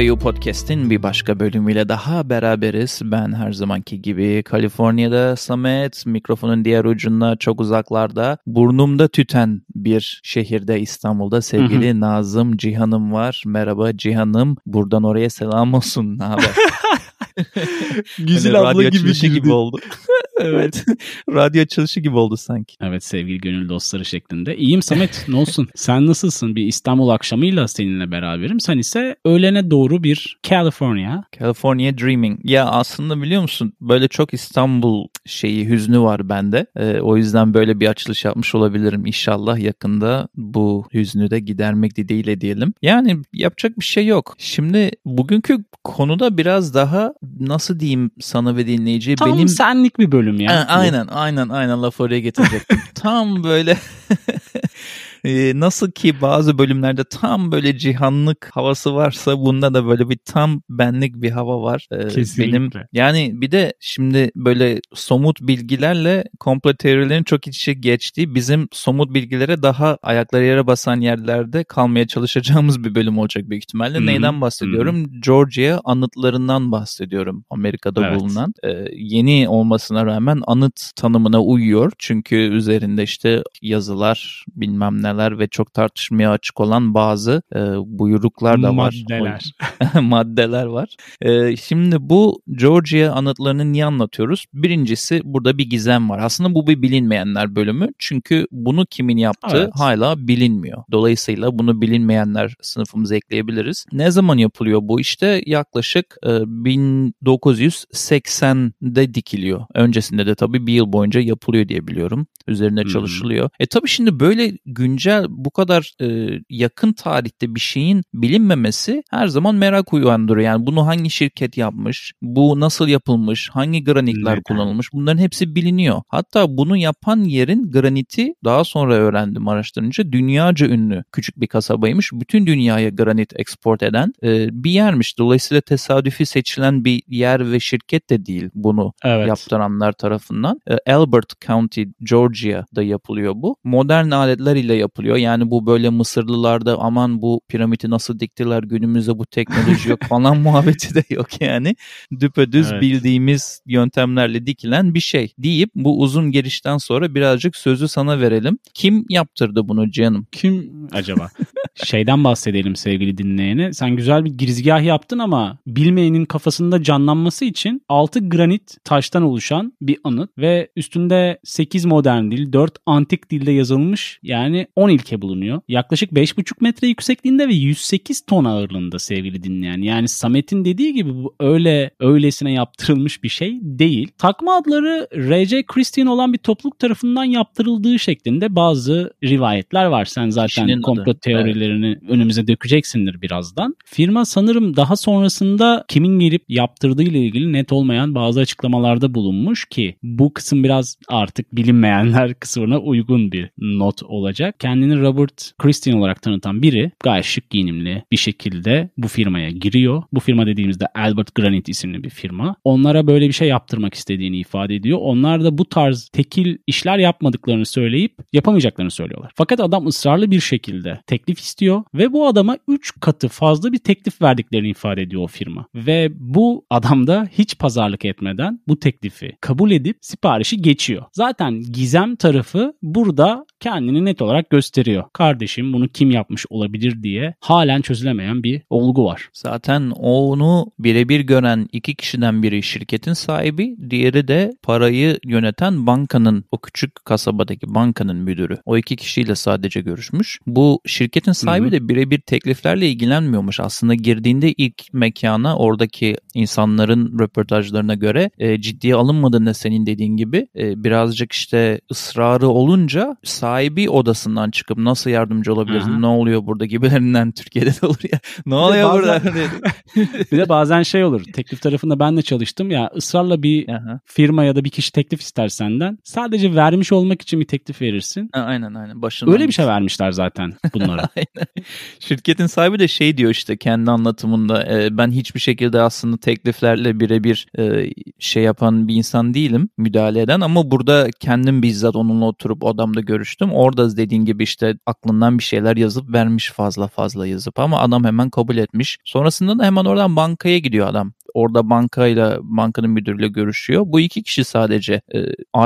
KBU Podcast'in bir başka bölümüyle daha beraberiz. Ben her zamanki gibi Kaliforniya'da Samet, mikrofonun diğer ucunda çok uzaklarda, burnumda tüten bir şehirde İstanbul'da sevgili hı hı. Nazım Cihan'ım var. Merhaba Cihan'ım. Buradan oraya selam olsun. Ne haber? Güzel hani abla gibi girdi. gibi oldu. Evet. radyo açılışı gibi oldu sanki. Evet sevgili gönül dostları şeklinde. İyiyim Samet ne olsun. Sen nasılsın? Bir İstanbul akşamıyla seninle beraberim. Sen ise öğlene doğru bir California. California Dreaming. Ya aslında biliyor musun böyle çok İstanbul şeyi hüznü var bende. Ee, o yüzden böyle bir açılış yapmış olabilirim. İnşallah yakında bu hüznü de gidermek dileğiyle diyelim. Yani yapacak bir şey yok. Şimdi bugünkü konuda biraz daha nasıl diyeyim sana ve dinleyiciye Tam benim... senlik bir bölüm ya. Ha, aynen aynen aynen laf oraya getirecektim. Tam böyle e, nasıl ki bazı bölümlerde tam böyle cihanlık havası varsa bunda da böyle bir tam benlik bir hava var. E, Kesinlikle. Benim yani bir de şimdi böyle somut bilgilerle komplo teorilerin çok iç içe geçtiği bizim somut bilgilere daha ayakları yere basan yerlerde kalmaya çalışacağımız bir bölüm olacak büyük ihtimalle. Hı-hı. Neyden bahsediyorum? Hı-hı. Georgia anıtlarından bahsediyorum. Amerika'da evet. bulunan. E, yeni olmasına rağmen anıt tanımına uyuyor. Çünkü üzerinde işte yazılar bilmem neler ve çok tartışmaya açık olan bazı e, buyruklar da var. Maddeler. Maddeler var. E, şimdi bu Georgia anıtlarını niye anlatıyoruz? Birincisi burada bir gizem var. Aslında bu bir bilinmeyenler bölümü. Çünkü bunu kimin yaptığı evet. hala bilinmiyor. Dolayısıyla bunu bilinmeyenler sınıfımıza ekleyebiliriz. Ne zaman yapılıyor bu? İşte yaklaşık e, 1980'de dikiliyor. Öncesinde de tabii bir yıl boyunca yapılıyor diye biliyorum. Üzerine hmm. çalışılıyor. E tabii şimdi böyle güncel bu kadar e, yakın tarihte bir şeyin bilinmemesi her zaman merak uyandırıyor. Yani bunu hangi şirket yapmış, bu nasıl yapılmış, hangi granitler Neden? kullanılmış bunların hepsi biliniyor. Hatta bunu yapan yerin graniti daha sonra öğrendim araştırınca dünyaca ünlü küçük bir kasabaymış. Bütün dünyaya granit export eden e, bir yermiş. Dolayısıyla tesadüfi seçilen bir yer ve şirket de değil bunu evet. yaptıranlar tarafından. E, Albert County, Georgia'da yapılıyor bu. Modern aletler ile yapılıyor. Yani bu böyle Mısırlılarda aman bu piramidi nasıl diktiler günümüzde bu teknoloji yok falan muhabbeti de yok yani. Düpedüz evet. bildiğimiz yöntemlerle dikilen bir şey deyip bu uzun girişten sonra birazcık sözü sana verelim. Kim yaptırdı bunu canım? Kim acaba? Şeyden bahsedelim sevgili dinleyene. Sen güzel bir girizgah yaptın ama bilmeyenin kafasında canlanması için 6 granit taştan oluşan bir anıt ve üstünde 8 modern dil, 4 antik dilde yazılmış yani 10 ilke bulunuyor. Yaklaşık 5,5 metre yüksekliğinde ve 108 ton ağırlığında sevgili dinleyen. Yani Samet'in dediği gibi bu öyle öylesine yaptırılmış bir şey değil. Takma adları R.J. Christian olan bir topluluk tarafından yaptırıldığı şeklinde bazı rivayetler var. Sen zaten komplo teorilerini evet. önümüze dökeceksindir birazdan. Firma sanırım daha sonrasında kimin gelip yaptırdığı ile ilgili net olmayan bazı açıklamalarda bulunmuş ki bu kısım biraz artık bilinmeyenler kısmına uygun bir not olacak kendini Robert Christian olarak tanıtan biri gayet şık giyinimli bir şekilde bu firmaya giriyor. Bu firma dediğimizde Albert Granite isimli bir firma. Onlara böyle bir şey yaptırmak istediğini ifade ediyor. Onlar da bu tarz tekil işler yapmadıklarını söyleyip yapamayacaklarını söylüyorlar. Fakat adam ısrarlı bir şekilde teklif istiyor ve bu adama 3 katı fazla bir teklif verdiklerini ifade ediyor o firma. Ve bu adam da hiç pazarlık etmeden bu teklifi kabul edip siparişi geçiyor. Zaten gizem tarafı burada kendini net olarak gösteriyor. Kardeşim bunu kim yapmış olabilir diye halen çözülemeyen bir olgu var. Zaten onu birebir gören iki kişiden biri şirketin sahibi, diğeri de parayı yöneten bankanın, o küçük kasabadaki bankanın müdürü. O iki kişiyle sadece görüşmüş. Bu şirketin sahibi de birebir tekliflerle ilgilenmiyormuş. Aslında girdiğinde ilk mekana oradaki insanların röportajlarına göre e, ciddiye alınmadığında senin dediğin gibi e, birazcık işte ısrarı olunca sahibi odasından çıkıp nasıl yardımcı olabiliriz? Ne oluyor burada gibilerinden Türkiye'de de olur ya. Ne oluyor bazen, burada? bir de bazen şey olur. Teklif tarafında ben de çalıştım. Ya ısrarla bir Aha. firma ya da bir kişi teklif ister senden. Sadece vermiş olmak için bir teklif verirsin. Ha, aynen aynen. Başından Öyle bir şey vermişler zaten bunlara. aynen. Şirketin sahibi de şey diyor işte kendi anlatımında e, ben hiçbir şekilde aslında tekliflerle birebir e, şey yapan bir insan değilim müdahale eden ama burada kendim bizzat onunla oturup odamda görüştüm. Orada dediğin gibi işte aklından bir şeyler yazıp vermiş fazla fazla yazıp ama adam hemen kabul etmiş. Sonrasında da hemen oradan bankaya gidiyor adam. Orada bankayla bankanın müdürüyle görüşüyor. Bu iki kişi sadece e,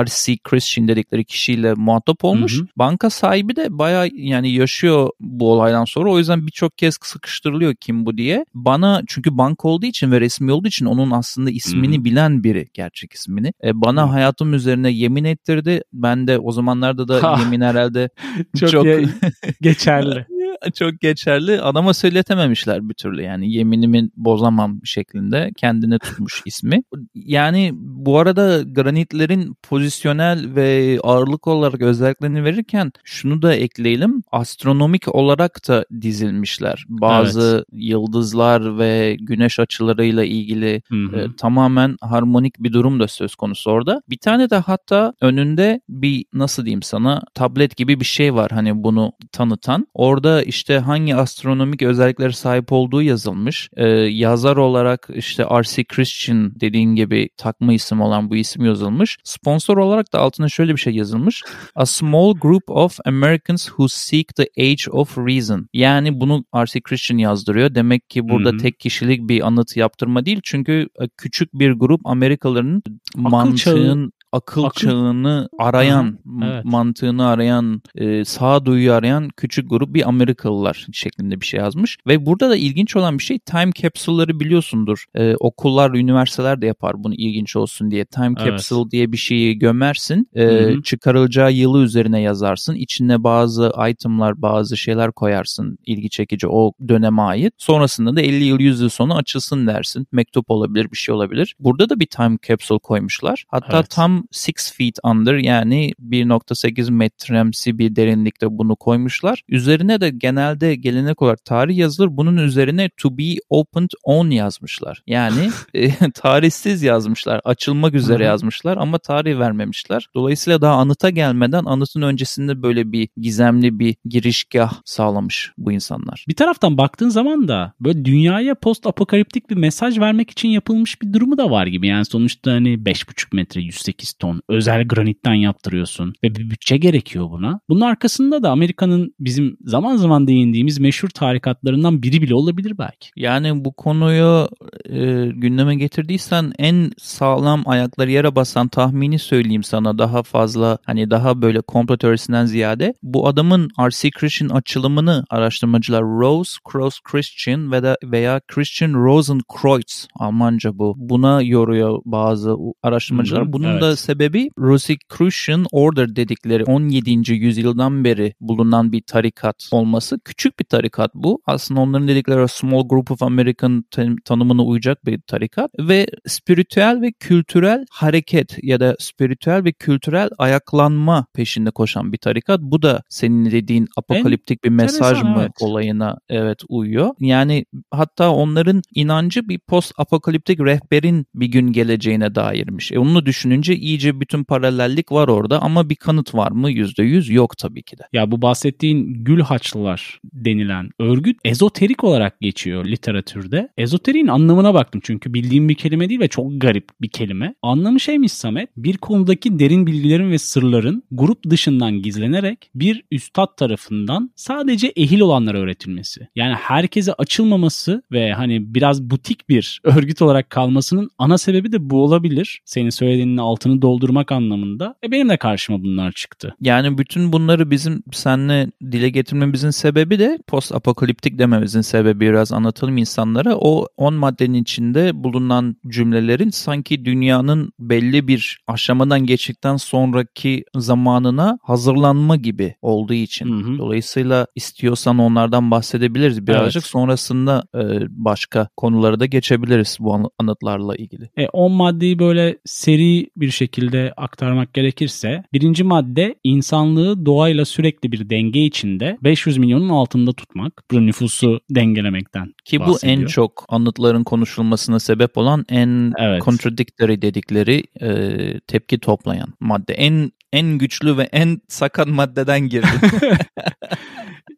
RC Christian dedikleri kişiyle muhatap olmuş. Hı hı. Banka sahibi de baya yani yaşıyor bu olaydan sonra. O yüzden birçok kez sıkıştırılıyor kim bu diye. Bana çünkü banka olduğu için ve resmi olduğu için onun aslında ismini hı bilen biri gerçek ismini. E, bana hı. hayatım üzerine yemin ettirdi. Ben de o zamanlarda da ha. yemin herhalde çok, çok... geçerli. çok geçerli. Adama söyletememişler bir türlü yani yeminimi bozamam şeklinde kendine tutmuş ismi. Yani bu arada granitlerin pozisyonel ve ağırlık olarak özelliklerini verirken şunu da ekleyelim. Astronomik olarak da dizilmişler. Bazı evet. yıldızlar ve güneş açılarıyla ilgili e, tamamen harmonik bir durum da söz konusu orada. Bir tane de hatta önünde bir nasıl diyeyim sana tablet gibi bir şey var hani bunu tanıtan. Orada işte hangi astronomik özelliklere sahip olduğu yazılmış. Ee, yazar olarak işte R.C. Christian dediğin gibi takma isim olan bu isim yazılmış. Sponsor olarak da altına şöyle bir şey yazılmış. A small group of Americans who seek the age of reason. Yani bunu R.C. Christian yazdırıyor. Demek ki burada Hı-hı. tek kişilik bir anıt yaptırma değil. Çünkü e, küçük bir grup Amerikalıların Akıl mantığın çağı akıl, akıl çağını arayan, evet. mantığını arayan, e, sağduyu arayan küçük grup bir Amerikalılar şeklinde bir şey yazmış. Ve burada da ilginç olan bir şey time capsule'ları biliyorsundur. E, okullar, üniversiteler de yapar bunu ilginç olsun diye. Time capsule evet. diye bir şeyi gömersin. E, çıkarılacağı yılı üzerine yazarsın. İçine bazı itemlar, bazı şeyler koyarsın ilgi çekici o döneme ait. Sonrasında da 50 yıl 100 yıl sonra açılsın dersin. Mektup olabilir, bir şey olabilir. Burada da bir time capsule koymuşlar. Hatta evet. tam 6 feet under yani 1.8 metremsi bir derinlikte bunu koymuşlar. Üzerine de genelde gelenek olarak tarih yazılır. Bunun üzerine to be opened on yazmışlar. Yani e, tarihsiz yazmışlar. Açılmak üzere yazmışlar ama tarih vermemişler. Dolayısıyla daha anıta gelmeden anıtın öncesinde böyle bir gizemli bir girişgah sağlamış bu insanlar. Bir taraftan baktığın zaman da böyle dünyaya post apokaliptik bir mesaj vermek için yapılmış bir durumu da var gibi. Yani sonuçta hani 5,5 metre 108 ton özel granitten yaptırıyorsun ve bir bütçe gerekiyor buna. Bunun arkasında da Amerika'nın bizim zaman zaman değindiğimiz meşhur tarikatlarından biri bile olabilir belki. Yani bu konuyu e, gündeme getirdiysen en sağlam ayakları yere basan tahmini söyleyeyim sana daha fazla hani daha böyle komplo teorisinden ziyade bu adamın R.C. Christian açılımını araştırmacılar Rose Cross Christian veya veya Christian Rosenkreuz Almanca bu. Buna yoruyor bazı araştırmacılar. Bunun evet. da sebebi Rosicrucian Order dedikleri 17. yüzyıldan beri bulunan bir tarikat olması. Küçük bir tarikat bu. Aslında onların dedikleri Small Group of American tanımına uyacak bir tarikat ve spiritüel ve kültürel hareket ya da spiritüel ve kültürel ayaklanma peşinde koşan bir tarikat. Bu da senin dediğin apokaliptik bir mesaj mı evet. olayına evet uyuyor. Yani hatta onların inancı bir post apokaliptik rehberin bir gün geleceğine dairmiş. E onu düşününce iyice bütün paralellik var orada ama bir kanıt var mı? %100 yok tabii ki de. Ya bu bahsettiğin Gül Haçlılar denilen örgüt ezoterik olarak geçiyor literatürde. Ezoteriğin anlamına baktım çünkü bildiğim bir kelime değil ve çok garip bir kelime. Anlamı şeymiş Samet, bir konudaki derin bilgilerin ve sırların grup dışından gizlenerek bir üstad tarafından sadece ehil olanlara öğretilmesi. Yani herkese açılmaması ve hani biraz butik bir örgüt olarak kalmasının ana sebebi de bu olabilir. Senin söylediğinin altını doldurmak anlamında. E benim de karşıma bunlar çıktı. Yani bütün bunları bizim seninle dile getirmemizin sebebi de post apokaliptik dememizin sebebi biraz anlatalım insanlara. O 10 maddenin içinde bulunan cümlelerin sanki dünyanın belli bir aşamadan geçtikten sonraki zamanına hazırlanma gibi olduğu için. Hı hı. Dolayısıyla istiyorsan onlardan bahsedebiliriz birazcık. Evet. Sonrasında e, başka konulara da geçebiliriz bu anıtlarla ilgili. E 10 maddeyi böyle seri bir şekilde şekilde aktarmak gerekirse birinci madde insanlığı doğayla sürekli bir denge içinde 500 milyonun altında tutmak. Bu nüfusu dengelemekten Ki bu bahsediyor. en çok anıtların konuşulmasına sebep olan en evet. contradictory dedikleri e, tepki toplayan madde. En en güçlü ve en sakat maddeden girdi.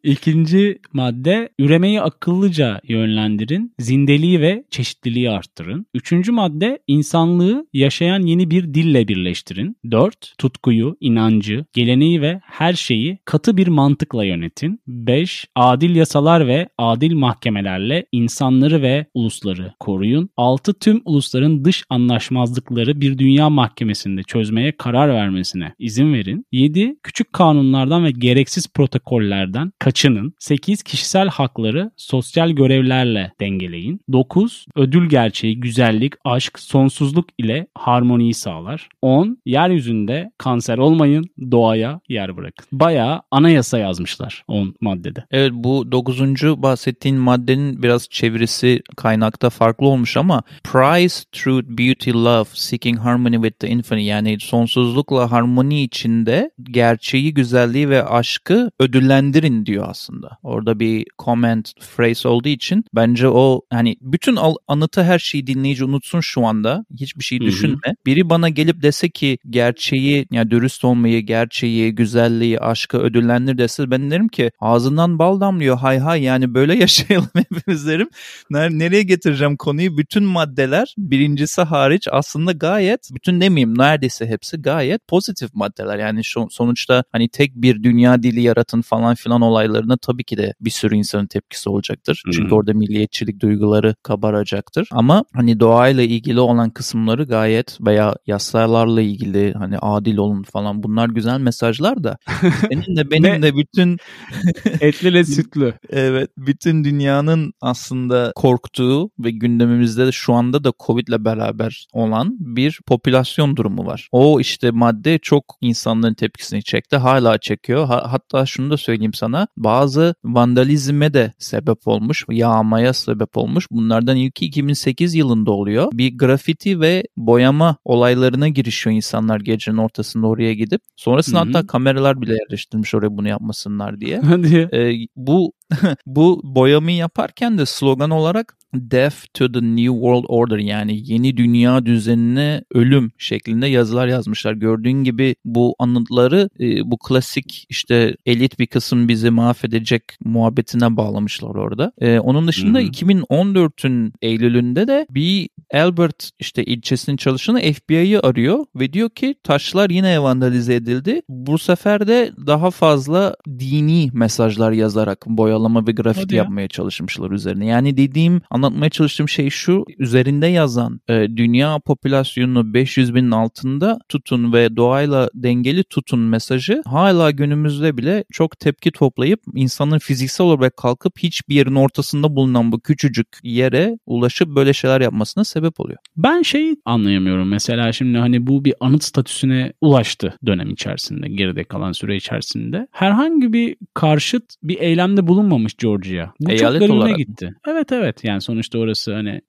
İkinci madde üremeyi akıllıca yönlendirin, zindeliği ve çeşitliliği arttırın. Üçüncü madde insanlığı yaşayan yeni bir dille birleştirin. Dört, tutkuyu, inancı, geleneği ve her şeyi katı bir mantıkla yönetin. Beş, adil yasalar ve adil mahkemelerle insanları ve ulusları koruyun. Altı, tüm ulusların dış anlaşmazlıkları bir dünya mahkemesinde çözmeye karar vermesine izin verin. Yedi, küçük kanunlardan ve gereksiz protokollerden kaçının. 8. Kişisel hakları sosyal görevlerle dengeleyin. 9. Ödül gerçeği, güzellik, aşk, sonsuzluk ile harmoniyi sağlar. 10. Yeryüzünde kanser olmayın, doğaya yer bırakın. Bayağı anayasa yazmışlar 10 maddede. Evet bu 9. bahsettiğin maddenin biraz çevirisi kaynakta farklı olmuş ama Prize, Truth, Beauty, Love, Seeking Harmony with the Infinite yani sonsuzlukla harmoni içinde gerçeği, güzelliği ve aşkı ödüllendirin diyor aslında. Orada bir comment phrase olduğu için bence o hani bütün anıtı her şeyi dinleyici unutsun şu anda. Hiçbir şey düşünme. Hı hı. Biri bana gelip dese ki gerçeği yani dürüst olmayı, gerçeği, güzelliği, aşkı ödüllendir dese ben derim ki ağzından bal damlıyor hay hay yani böyle yaşayalım hepimiz derim. Nereye getireceğim konuyu? Bütün maddeler birincisi hariç aslında gayet bütün demeyeyim neredeyse hepsi gayet pozitif maddeler. Yani şu, sonuçta hani tek bir dünya dili yaratın falan filan olaylarına tabii ki de bir sürü insanın tepkisi olacaktır. Çünkü orada milliyetçilik duyguları kabaracaktır. Ama hani doğayla ilgili olan kısımları gayet veya yasalarla ilgili hani adil olun falan bunlar güzel mesajlar da senin de benim de bütün etli ve sütlü. evet bütün dünyanın aslında korktuğu ve gündemimizde de şu anda da Covid ile beraber olan bir popülasyon durumu var. O işte madde çok insanların tepkisini çekti. Hala çekiyor. Ha, hatta şunu da söyleyeyim sana. Bazı vandalizme de sebep olmuş. Yağmaya sebep olmuş. Bunlardan ilki 2008 yılında oluyor. Bir grafiti ve boyama olaylarına girişiyor insanlar gecenin ortasında oraya gidip. Sonrasında Hı-hı. hatta kameralar bile yerleştirmiş oraya bunu yapmasınlar diye. Hadi. Ee, bu bu boyamayı yaparken de slogan olarak Death to the New World Order yani yeni dünya düzenine ölüm şeklinde yazılar yazmışlar. Gördüğün gibi bu anıtları e, bu klasik işte elit bir kısım bizi mahvedecek muhabbetine bağlamışlar orada. E, onun dışında 2014'ün Eylül'ünde de bir Albert işte ilçesinin çalışanı FBI'yi arıyor ve diyor ki taşlar yine vandalize edildi. Bu sefer de daha fazla dini mesajlar yazarak boyalama ve grafiti Hadi yapmaya ya. çalışmışlar üzerine. Yani dediğim anlatmaya çalıştığım şey şu üzerinde yazan e, dünya popülasyonunu 500 binin altında tutun ve doğayla dengeli tutun mesajı hala günümüzde bile çok tepki toplayıp insanın fiziksel olarak kalkıp hiçbir yerin ortasında bulunan bu küçücük yere ulaşıp böyle şeyler yapmasına sebep oluyor. Ben şey anlayamıyorum mesela şimdi hani bu bir anıt statüsüne ulaştı dönem içerisinde geride kalan süre içerisinde. Herhangi bir karşıt bir eylemde bulunmamış Georgia. Bu Eyalet çok garibime gitti. Evet evet yani sonuçta orası hani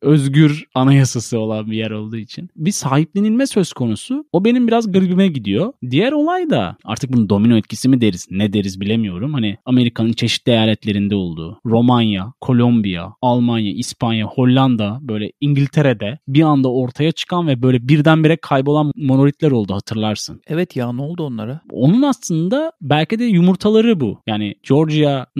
özgür anayasası olan bir yer olduğu için. Bir sahiplenilme söz konusu. O benim biraz garibime gidiyor. Diğer olay da artık bunun domino etkisi mi deriz ne deriz bilemiyorum. Hani Amerika'nın çeşitli eyaletlerinde olduğu Romanya, Kolombiya, Almanya, İspanya, Hollanda böyle İngiltere'de bir anda ortaya çıkan ve böyle birdenbire kaybolan monolitler oldu hatırlarsın. Evet ya ne oldu onlara? Onun aslında belki de yumurtaları bu. Yani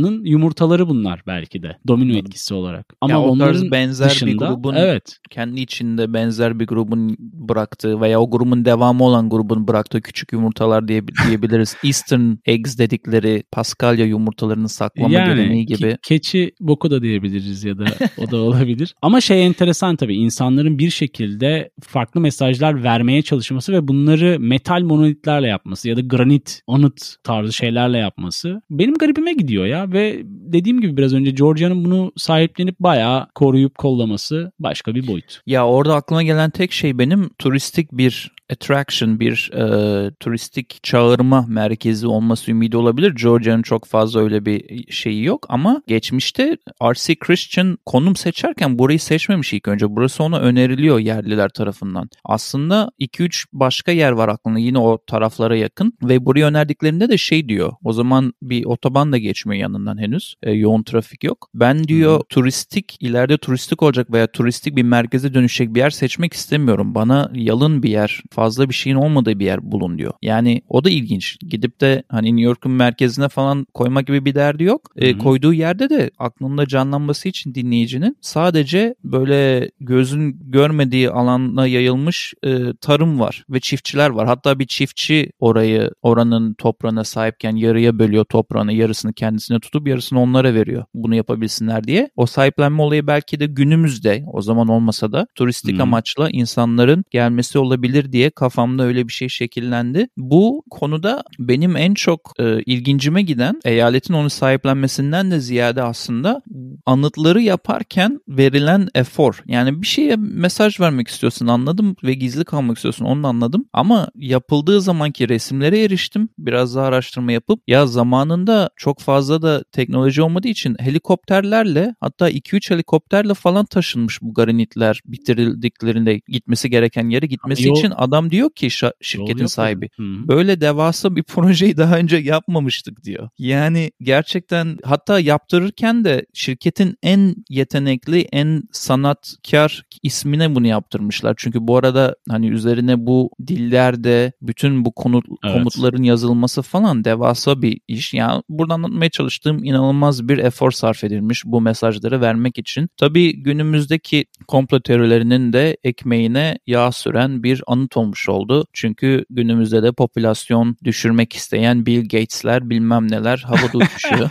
Georgia'nın yumurtaları bunlar belki de domino etkisi olarak. Ama ya onların benzer dışında, bir grubun evet. kendi içinde benzer bir grubun bıraktığı veya o grubun devamı olan grubun bıraktığı küçük yumurtalar diye diyebiliriz. Eastern eggs dedikleri Paskalya yumurtalarını saklama yani, geleneği gibi. Ke- keçi boku da diyebiliriz ya da o da olabilir. Ama şey enteresan tabii insanların bir şekilde farklı mesajlar vermeye çalışması ve bunları metal monolitlerle yapması ya da granit anıt tarzı şeylerle yapması benim garibime gidiyor ya ve dediğim gibi biraz önce Georgia'nın bunu sahiplenip bayağı koruyup kollaması başka bir boyut. Ya orada aklıma gelen tek şey benim turistik bir attraction bir e, turistik çağırma merkezi olması ümidi olabilir. Georgia'nın çok fazla öyle bir şeyi yok ama geçmişte RC Christian konum seçerken burayı seçmemiş ilk önce. Burası ona öneriliyor yerliler tarafından. Aslında 2-3 başka yer var aklında yine o taraflara yakın ve burayı önerdiklerinde de şey diyor. O zaman bir otoban da geçmiyor yanından henüz. E, yoğun trafik yok. Ben diyor hmm. turistik ileride turistik olacak veya turistik bir merkeze dönüşecek bir yer seçmek istemiyorum. Bana yalın bir yer fazla bir şeyin olmadığı bir yer bulun diyor. Yani o da ilginç. Gidip de hani New York'un merkezine falan koymak gibi bir derdi yok. E, koyduğu yerde de aklında canlanması için dinleyicinin sadece böyle gözün görmediği alana yayılmış e, tarım var ve çiftçiler var. Hatta bir çiftçi orayı oranın toprağına sahipken yarıya bölüyor toprağını yarısını kendisine tutup yarısını onlara veriyor. Bunu yapabilsinler diye. O sahiplenme olayı belki de günümüzde o zaman olmasa da turistik hmm. amaçla insanların gelmesi olabilir diye kafamda öyle bir şey şekillendi. Bu konuda benim en çok e, ilgincime giden eyaletin onu sahiplenmesinden de ziyade aslında anıtları yaparken verilen efor. Yani bir şeye mesaj vermek istiyorsun anladım ve gizli kalmak istiyorsun onu anladım. Ama yapıldığı zamanki resimlere eriştim. Biraz daha araştırma yapıp ya zamanında çok fazla da teknoloji olmadığı için helikopterlerle hatta 2-3 helikopterle falan taşınmış bu granitler bitirildiklerinde gitmesi gereken yere gitmesi yol, için adam diyor ki şirketin sahibi böyle devasa bir projeyi daha önce yapmamıştık diyor. Yani gerçekten hatta yaptırırken de şirketin en yetenekli en sanatkar ismine bunu yaptırmışlar. Çünkü bu arada hani üzerine bu dillerde bütün bu konu, evet. komutların yazılması falan devasa bir iş. Yani burada anlatmaya çalıştığım inanılmaz bir efor sarf edilmiş bu mesajları vermek için. Tabii günümüzdeki komplo teorilerinin de ekmeğine yağ süren bir anıt olmuş oldu. Çünkü günümüzde de popülasyon düşürmek isteyen Bill Gates'ler bilmem neler havada uçuşuyor.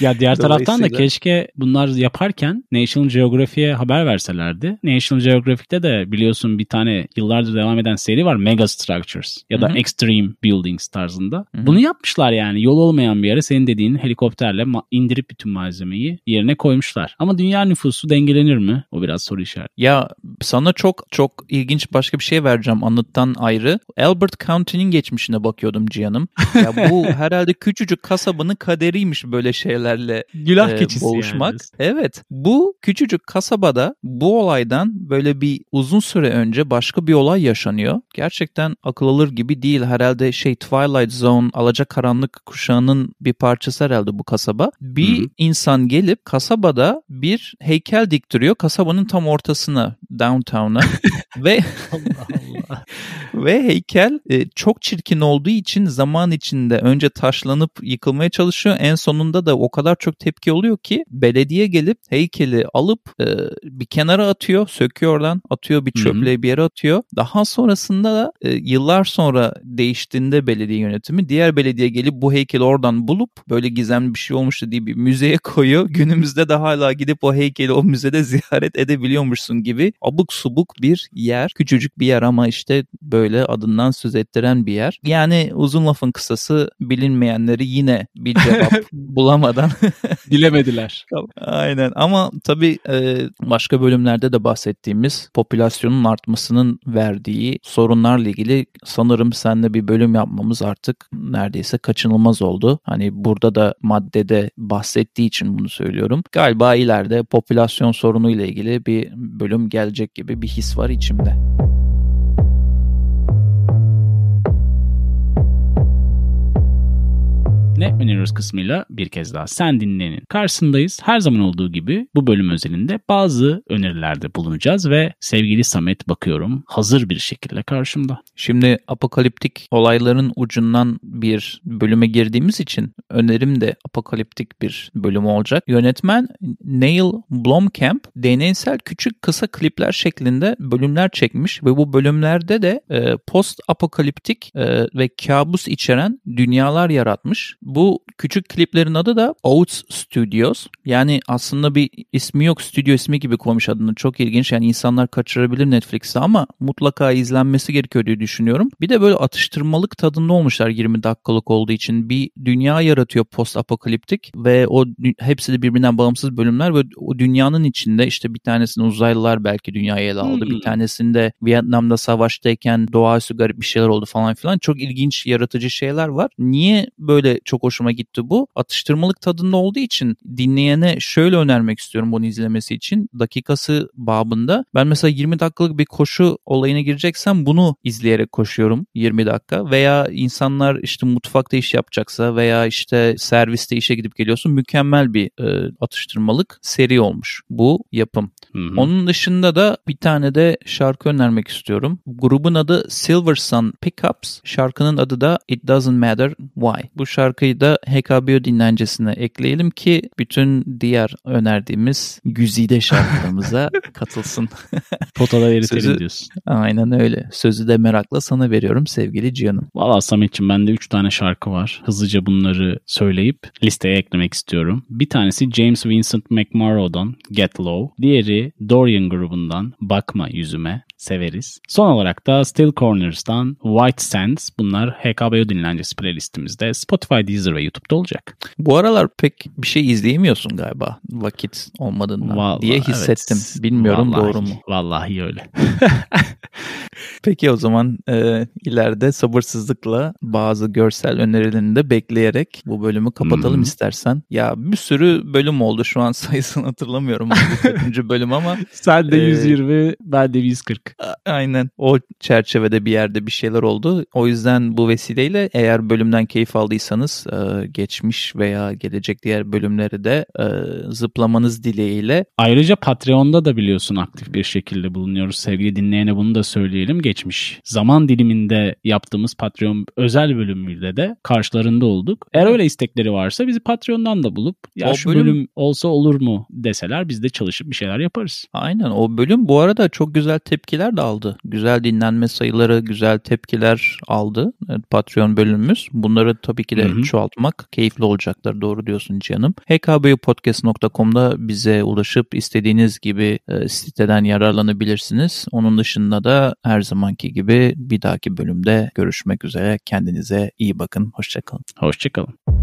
ya diğer taraftan da keşke bunlar yaparken National Geographic'e haber verselerdi. National Geographic'te de biliyorsun bir tane yıllardır devam eden seri var Mega Structures ya da Hı-hı. Extreme Buildings tarzında. Hı-hı. Bunu yapmışlar yani yol olmayan bir yere senin dediğin helikopterle indirip bütün malzemeyi yerine koymuşlar. Ama dünya nüfusu dengelenir mi? O biraz soru işareti. Ya sana çok çok ilginç başka bir şey vereceğim anıttan ayrı. Albert County'nin geçmişine bakıyordum Cihan'ım. Ya bu herhalde küçücük kasabanın kaderiymiş böyle şeylerle Gülah e, boğuşmak. Yani. Evet. Bu küçücük kasabada bu olaydan böyle bir uzun süre önce başka bir olay yaşanıyor. Gerçekten akıl alır gibi değil. Herhalde şey Twilight Zone, Alacakaranlık kuşağının bir parçası herhalde bu kasaba. Bir Hı-hı. insan gelip kasabada bir heykel diktiriyor. Kasabanın tam ortasına, downtown'a ve Allah ve heykel e, çok çirkin olduğu için zaman içinde önce taşlanıp yıkılmaya çalışıyor. En sonunda da o kadar çok tepki oluyor ki belediye gelip heykeli alıp e, bir kenara atıyor, söküyor oradan, atıyor bir çöplüğe bir yere atıyor. Daha sonrasında da e, yıllar sonra değiştiğinde belediye yönetimi diğer belediye gelip bu heykeli oradan bulup böyle gizemli bir şey olmuştu diye bir müzeye koyuyor. Günümüzde de hala gidip o heykeli o müzede ziyaret edebiliyormuşsun gibi abuk subuk bir yer. Küçücük bir yer ama işte böyle adından söz ettiren bir yer. Yani uzun lafın kısası bilinmeyenleri yine bir cevap bulamadan dilemediler. Aynen ama tabii e, başka bölümlerde de bahsettiğimiz popülasyonun artmasının verdiği sorunlarla ilgili sanırım seninle bir bölüm yapmamız artık neredeyse kaçınılmaz oldu. Hani burada da maddede bahsettiği için bunu söylüyorum. Galiba ileride popülasyon sorunuyla ilgili bir bölüm gelecek gibi bir his var içimde. Ne öneriyoruz kısmıyla bir kez daha sen dinlenin karşısındayız. Her zaman olduğu gibi bu bölüm özelinde bazı önerilerde bulunacağız ve sevgili Samet bakıyorum hazır bir şekilde karşımda. Şimdi apokaliptik olayların ucundan bir bölüme girdiğimiz için önerim de apokaliptik bir bölüm olacak. Yönetmen Neil Blomkamp deneysel küçük kısa klipler şeklinde bölümler çekmiş ve bu bölümlerde de e, post apokaliptik e, ve kabus içeren dünyalar yaratmış. Bu küçük kliplerin adı da Oats Studios. Yani aslında bir ismi yok. Stüdyo ismi gibi koymuş adını. Çok ilginç. Yani insanlar kaçırabilir Netflix'te ama mutlaka izlenmesi gerekiyor diye düşünüyorum. Bir de böyle atıştırmalık tadında olmuşlar 20 dakikalık olduğu için. Bir dünya yaratıyor post apokaliptik ve o hepsi de birbirinden bağımsız bölümler ve o dünyanın içinde işte bir tanesinde uzaylılar belki dünyayı ele aldı. Hmm. Bir tanesinde Vietnam'da savaştayken doğaüstü garip bir şeyler oldu falan filan. Çok ilginç yaratıcı şeyler var. Niye böyle çok hoşuma gitti bu. Atıştırmalık tadında olduğu için dinleyene şöyle önermek istiyorum bunu izlemesi için. Dakikası babında ben mesela 20 dakikalık bir koşu olayına gireceksem bunu izleyerek koşuyorum 20 dakika veya insanlar işte mutfakta iş yapacaksa veya işte serviste işe gidip geliyorsun mükemmel bir e, atıştırmalık seri olmuş bu yapım. Hı hı. Onun dışında da bir tane de şarkı önermek istiyorum. Grubun adı Silver Sun Pickups. Şarkının adı da It Doesn't Matter Why. Bu şarkıyı da HKBO dinlencesine ekleyelim ki bütün diğer önerdiğimiz güzide şarkılarımıza katılsın. Potada eritelim Sözü, diyorsun. Aynen öyle. Sözü de merakla sana veriyorum sevgili Cihan'ım. Valla Samet'ciğim bende 3 tane şarkı var. Hızlıca bunları söyleyip listeye eklemek istiyorum. Bir tanesi James Vincent McMorrow'dan Get Low. Diğeri Dorian grubundan Bakma Yüzüme severiz. Son olarak da Still Corners'tan White Sands bunlar HKBO dinlencesi playlistimizde Spotify, Deezer ve YouTube'da olacak. Bu aralar pek bir şey izleyemiyorsun galiba vakit olmadığından vallahi, diye hissettim. Evet. Bilmiyorum vallahi, doğru mu? Vallahi öyle. Peki o zaman e, ileride sabırsızlıkla bazı görsel önerilerini de bekleyerek bu bölümü kapatalım hmm. istersen. Ya bir sürü bölüm oldu şu an sayısını hatırlamıyorum. Bu bölüm ama. Sen de 120 e, ben de 140. Aynen o çerçevede bir yerde bir şeyler oldu. O yüzden bu vesileyle eğer bölümden keyif aldıysanız e, geçmiş veya gelecek diğer bölümleri de e, zıplamanız dileğiyle. Ayrıca Patreon'da da biliyorsun aktif bir şekilde bulunuyoruz. Sevgili dinleyene bunu da söyleyelim. Geçmiş zaman diliminde yaptığımız Patreon özel bölümüyle de karşılarında olduk. Eğer öyle istekleri varsa bizi Patreon'dan da bulup ya o şu bölüm... bölüm olsa olur mu deseler biz de çalışıp bir şeyler yaparız. Aynen o bölüm bu arada çok güzel tepkiler de aldı. Güzel dinlenme sayıları, güzel tepkiler aldı. Patreon bölümümüz. Bunları tabii ki de Hı-hı. Çoğaltmak keyifli olacaktır. Doğru diyorsun canım. hkbupodcast.com'da bize ulaşıp istediğiniz gibi e, siteden yararlanabilirsiniz. Onun dışında da her zamanki gibi bir dahaki bölümde görüşmek üzere. Kendinize iyi bakın. Hoşçakalın. Hoşçakalın.